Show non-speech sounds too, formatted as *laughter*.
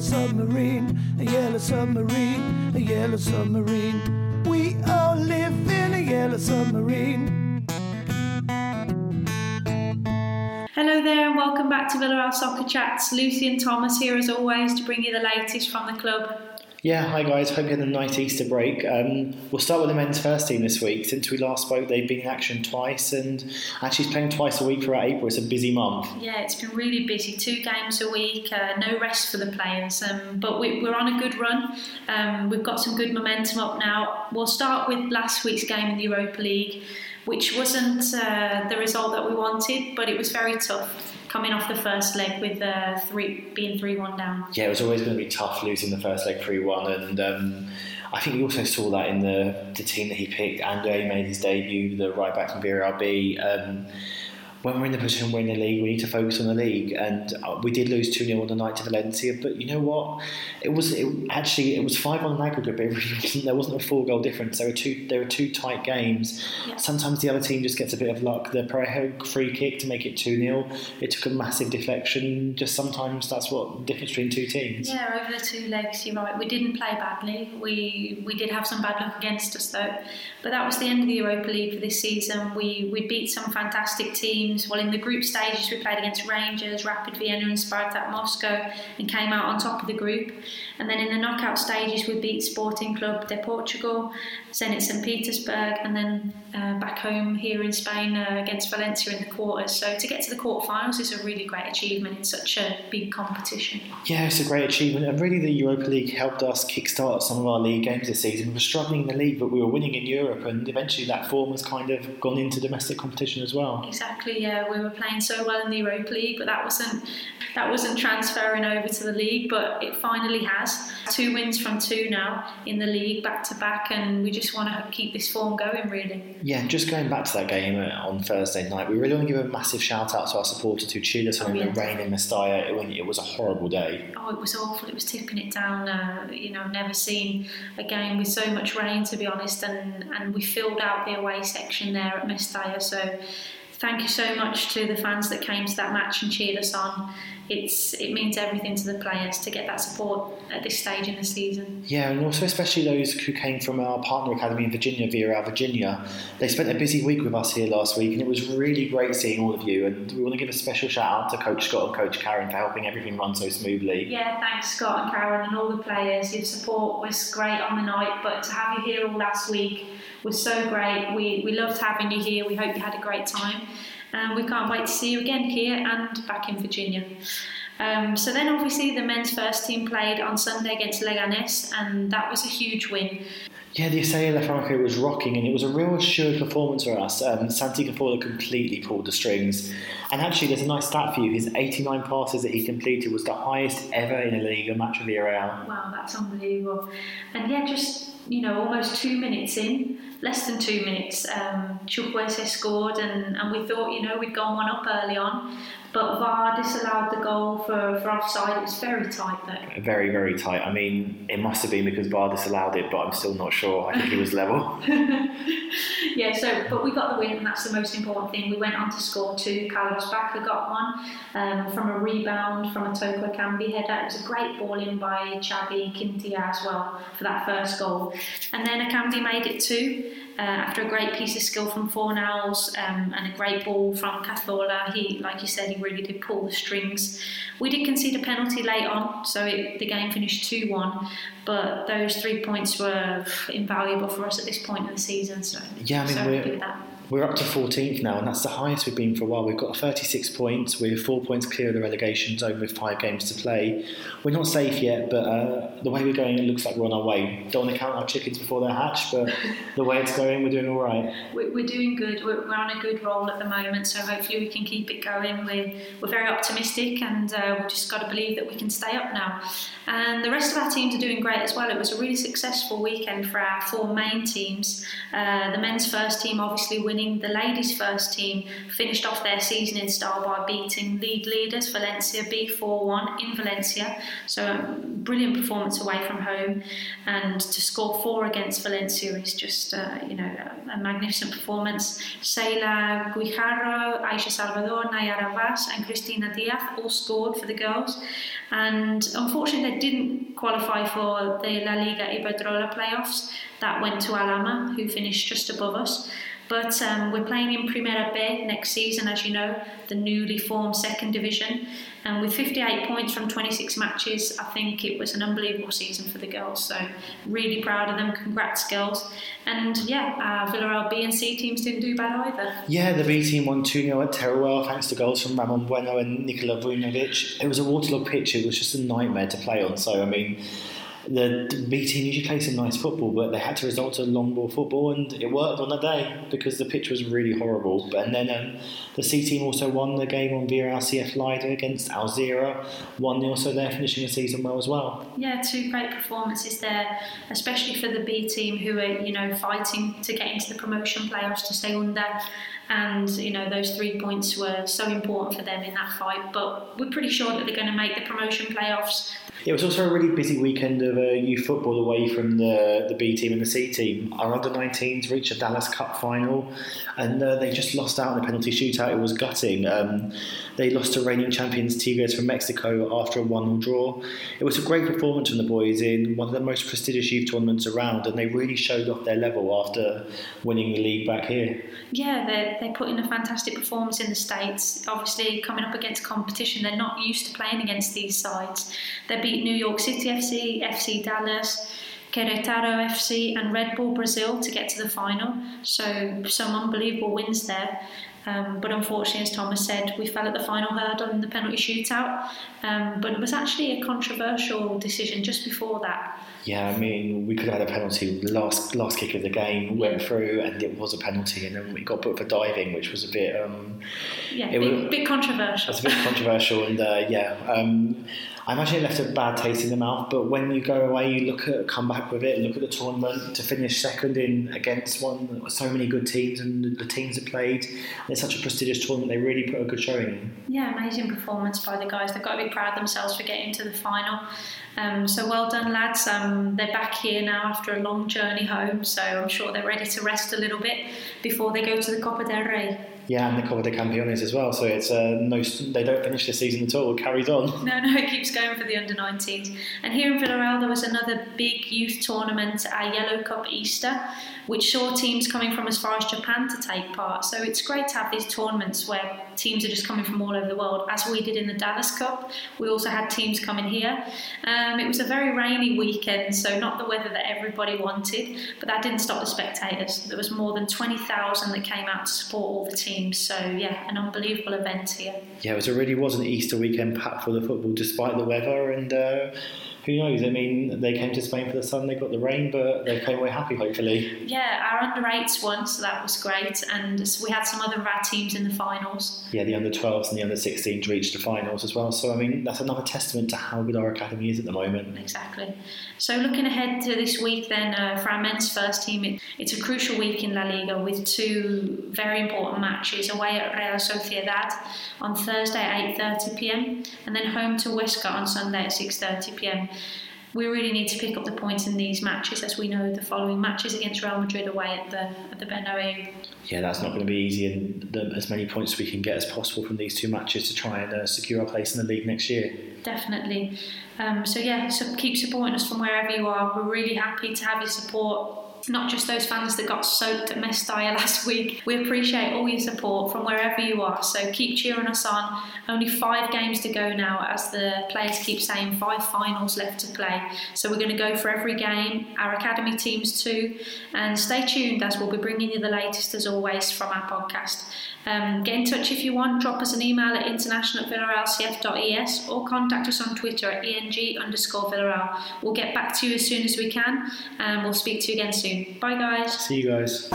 submarine, a yellow submarine, a yellow submarine. We all live in a yellow submarine. Hello there, and welcome back to Villarreal Soccer Chats. Lucy and Thomas here as always to bring you the latest from the club. Yeah, hi guys. Hope you had a nice Easter break. Um, we'll start with the men's first team this week. Since we last spoke, they've been in action twice, and actually playing twice a week throughout April. It's a busy month. Yeah, it's been really busy. Two games a week, uh, no rest for the players. Um, but we, are on a good run. Um, we've got some good momentum up now. We'll start with last week's game in the Europa League, which wasn't uh, the result that we wanted, but it was very tough coming off the first leg with uh, three being three one down. Yeah, it was always going to be tough losing the first leg three one, and um, I think we also saw that in the the team that he picked. Andre made his debut, the right back from VRB. Um, when we're in the position we're in the league, we need to focus on the league. And uh, we did lose 2 0 on the night to Valencia, but you know what? It was it, actually it was 5 on an aggregate, but really wasn't, *laughs* there wasn't a four goal difference. There were two there were two tight games. Yeah. Sometimes the other team just gets a bit of luck. The Parejo free kick to make it 2 0, it took a massive deflection. Just sometimes that's what the difference between two teams. Yeah, over the two legs, you're right. We didn't play badly. We we did have some bad luck against us though. But that was the end of the Europa League for this season. We we beat some fantastic teams teams. Well, in the group stages, we played against Rangers, Rapid Vienna, and Spartak Moscow, and came out on top of the group. And then in the knockout stages, we beat Sporting Club de Portugal, Zenit St Petersburg, and then uh, back home here in Spain uh, against Valencia in the quarters. So to get to the quarterfinals is a really great achievement in such a big competition. Yeah, it's a great achievement, and really the Europa League helped us kickstart some of our league games this season. We were struggling in the league, but we were winning in Europe, and eventually that form has kind of gone into domestic competition as well. Exactly. Yeah, we were playing so well in the Europa League, but that wasn't that wasn't transferring over to the league, but it finally has. Two wins from two now in the league, back to back, and we just want to keep this form going, really. Yeah, just going back to that game on Thursday night, we really want to give a massive shout out to our supporters who cheered us on oh, in the rain in Mestalla. It, it was a horrible day. Oh, it was awful. It was tipping it down. Uh, you know, never seen a game with so much rain, to be honest, and, and we filled out the away section there at Mestalla, so thank you so much to the fans that came to that match and cheered us on. It's it means everything to the players to get that support at this stage in the season. Yeah, and also especially those who came from our partner academy in Virginia, VRL Virginia. They spent a busy week with us here last week, and it was really great seeing all of you. And we want to give a special shout out to Coach Scott and Coach Karen for helping everything run so smoothly. Yeah, thanks Scott and Karen and all the players. Your support was great on the night, but to have you here all last week was so great. We, we loved having you here. We hope you had a great time. And we can't wait to see you again here and back in Virginia. Um, so then, obviously, the men's first team played on Sunday against Leganes, and that was a huge win. Yeah, the La Franca was rocking, and it was a real assured performance for us. Um, Santi Cazorla completely pulled the strings. And actually, there's a nice stat for you. His 89 passes that he completed was the highest ever in a league, a match with Villarreal. Wow, that's unbelievable. And yeah, just, you know, almost two minutes in, less than two minutes, um, Chukwueze scored, and, and we thought, you know, we'd gone one up early on. But VAR disallowed the goal for, for offside. It was very tight though. Very, very tight. I mean, it must have been because VAR disallowed it, but I'm still not sure. I think it was level. *laughs* yeah, so, but we got the win, and that's the most important thing. We went on to score two. Carlos Bacca got one um, from a rebound from a Toko Ekambi header. It was a great ball in by Xavi Quintillà as well for that first goal. And then Ekambi made it two. Uh, after a great piece of skill from Fornals um, and a great ball from Cazorla, he, like you said, he really did pull the strings. We did concede a penalty late on, so it, the game finished 2 1, but those three points were invaluable for us at this point in the season. So, yeah, I mean, so we're, we're up to 14th now, and that's the highest we've been for a while. We've got 36 points. We're four points clear of the relegation zone with five games to play. We're not safe yet, but uh, the way we're going, it looks like we're on our way. Don't want to count our chickens before they're hatched, but *laughs* the way it's going, we're doing all right. We're doing good. We're on a good roll at the moment, so hopefully we can keep it going. We're, we're very optimistic, and uh, we've just got to believe that we can stay up now. And the rest of our teams are doing great as well. It was a really successful weekend for our four main teams. Uh, the men's first team obviously winning winning. The ladies' first team finished off their season in style by beating league leaders Valencia B 4 1 in Valencia. So, a brilliant performance away from home. And to score four against Valencia is just, uh, you know, a, a magnificent performance. Seila Guijarro, Aisha Salvador, Nayara Vaz, and Cristina Diaz all scored for the girls. And unfortunately, they didn't qualify for the La Liga Iberdrola playoffs. That went to Alhama, who finished just above us. But um, we're playing in Primera B next season, as you know, the newly formed second division. And with 58 points from 26 matches, I think it was an unbelievable season for the girls. So, really proud of them. Congrats, girls. And yeah, uh, Villarreal B and C teams didn't do bad either. Yeah, the B team won 2 0 at Teruel thanks to goals from Ramon Bueno and Nikola Vujnovic. It was a waterlogged pitch, it was just a nightmare to play on. So, I mean, the B team usually plays some nice football, but they had to resort to long ball football, and it worked on the day because the pitch was really horrible. And then um, the C team also won the game on Villarreal CF Lleida against Alzira, 1 0, so they're finishing the season well as well. Yeah, two great performances there, especially for the B team who are, you know, fighting to get into the promotion playoffs to stay under. And, you know, those three points were so important for them in that fight. But we're pretty sure that they're going to make the promotion playoffs. It was also a really busy weekend of uh, youth football away from the, the B team and the C team. Our under 19s reached a Dallas Cup final and uh, they just lost out in a penalty shootout. It was gutting. Um, they lost to reigning champions Tigres from Mexico after a 1 0 draw. It was a great performance from the boys in one of the most prestigious youth tournaments around and they really showed off their level after winning the league back here. Yeah, they they put in a fantastic performance in the States. Obviously, coming up against competition, they're not used to playing against these sides. They New York City FC, FC Dallas, Querétaro FC, and Red Bull Brazil to get to the final. So, some unbelievable wins there. Um, but unfortunately, as Thomas said, we fell at the final hurdle in the penalty shootout. Um, but it was actually a controversial decision just before that. Yeah, I mean, we could have had a penalty. The last last kick of the game went through, and it was a penalty, and then we got put for diving, which was a bit. Um, Yeah, It bit, was- bit controversial. That's a bit controversial, and uh, yeah, um, I imagine it left a bad taste in the mouth. But when you go away, you look at come back with it, look at the tournament to finish second in against one so many good teams and the, teams that played. And it's such a prestigious tournament; they really put a good showing in. Yeah, amazing performance by the guys. They've got to be proud of themselves for getting to the final. Um, so well done, lads. Um, Um, they're back here now after a long journey home, so I'm sure they're ready to rest a little bit before they go to the Copa del Rey. Yeah, and the Copa de Campeones as well. So it's uh, no, they don't finish the season at all. It carries on. *laughs* No, no, it keeps going for the under 19s. And here in Villarreal, there was another big youth tournament, our Yellow Cup Easter, which saw teams coming from as far as Japan to take part. So it's great to have these tournaments where teams are just coming from all over the world, as we did in the Dallas Cup. We also had teams coming here. Um, it was a very rainy weekend, so not the weather that everybody wanted, but that didn't stop the spectators. There was more than 20,000 that came out to support all the teams. So yeah, an unbelievable event here. Yeah, it was really was an Easter weekend packed full of football despite the weather and. Uh, who knows? I mean, they came to Spain for the sun, they got the rain, but they came away happy, hopefully. Yeah, our under eights won, so that was great. And we had some other our teams in the finals. Yeah, the under 12s and the under 16s reached the finals as well. So, I mean, that's another testament to how good our academy is at the moment. Exactly. So, looking ahead to this week, then uh, for our men's first team, it, it's a crucial week in La Liga with two very important matches away at Real Sociedad on Thursday at 8:30 pm, and then home to Huesca on Sunday at 6:30 pm. We really need to pick up the points in these matches, as we know the following matches against Real Madrid away at the at the Bernabeu. Yeah, that's not going to be easy, and the, as many points we can get as possible from these two matches to try and uh, secure our place in the league next year. Definitely. Um, so yeah, so keep supporting us from wherever you are. We're really happy to have your support. Not just those fans that got soaked at Mestalla *laughs* last week. We appreciate all your support from wherever you are. So keep cheering us on. Only five games to go now, as the players keep saying, five finals left to play. So we're going to go for every game. Our academy teams too. And stay tuned as we'll be bringing you the latest as always from our podcast. Um, get in touch if you want. Drop us an email at international at villarrealcf.es or contact us on Twitter at eng underscore villarreal. We'll get back to you as soon as we can and we'll speak to you again soon. Bye, guys. See you guys.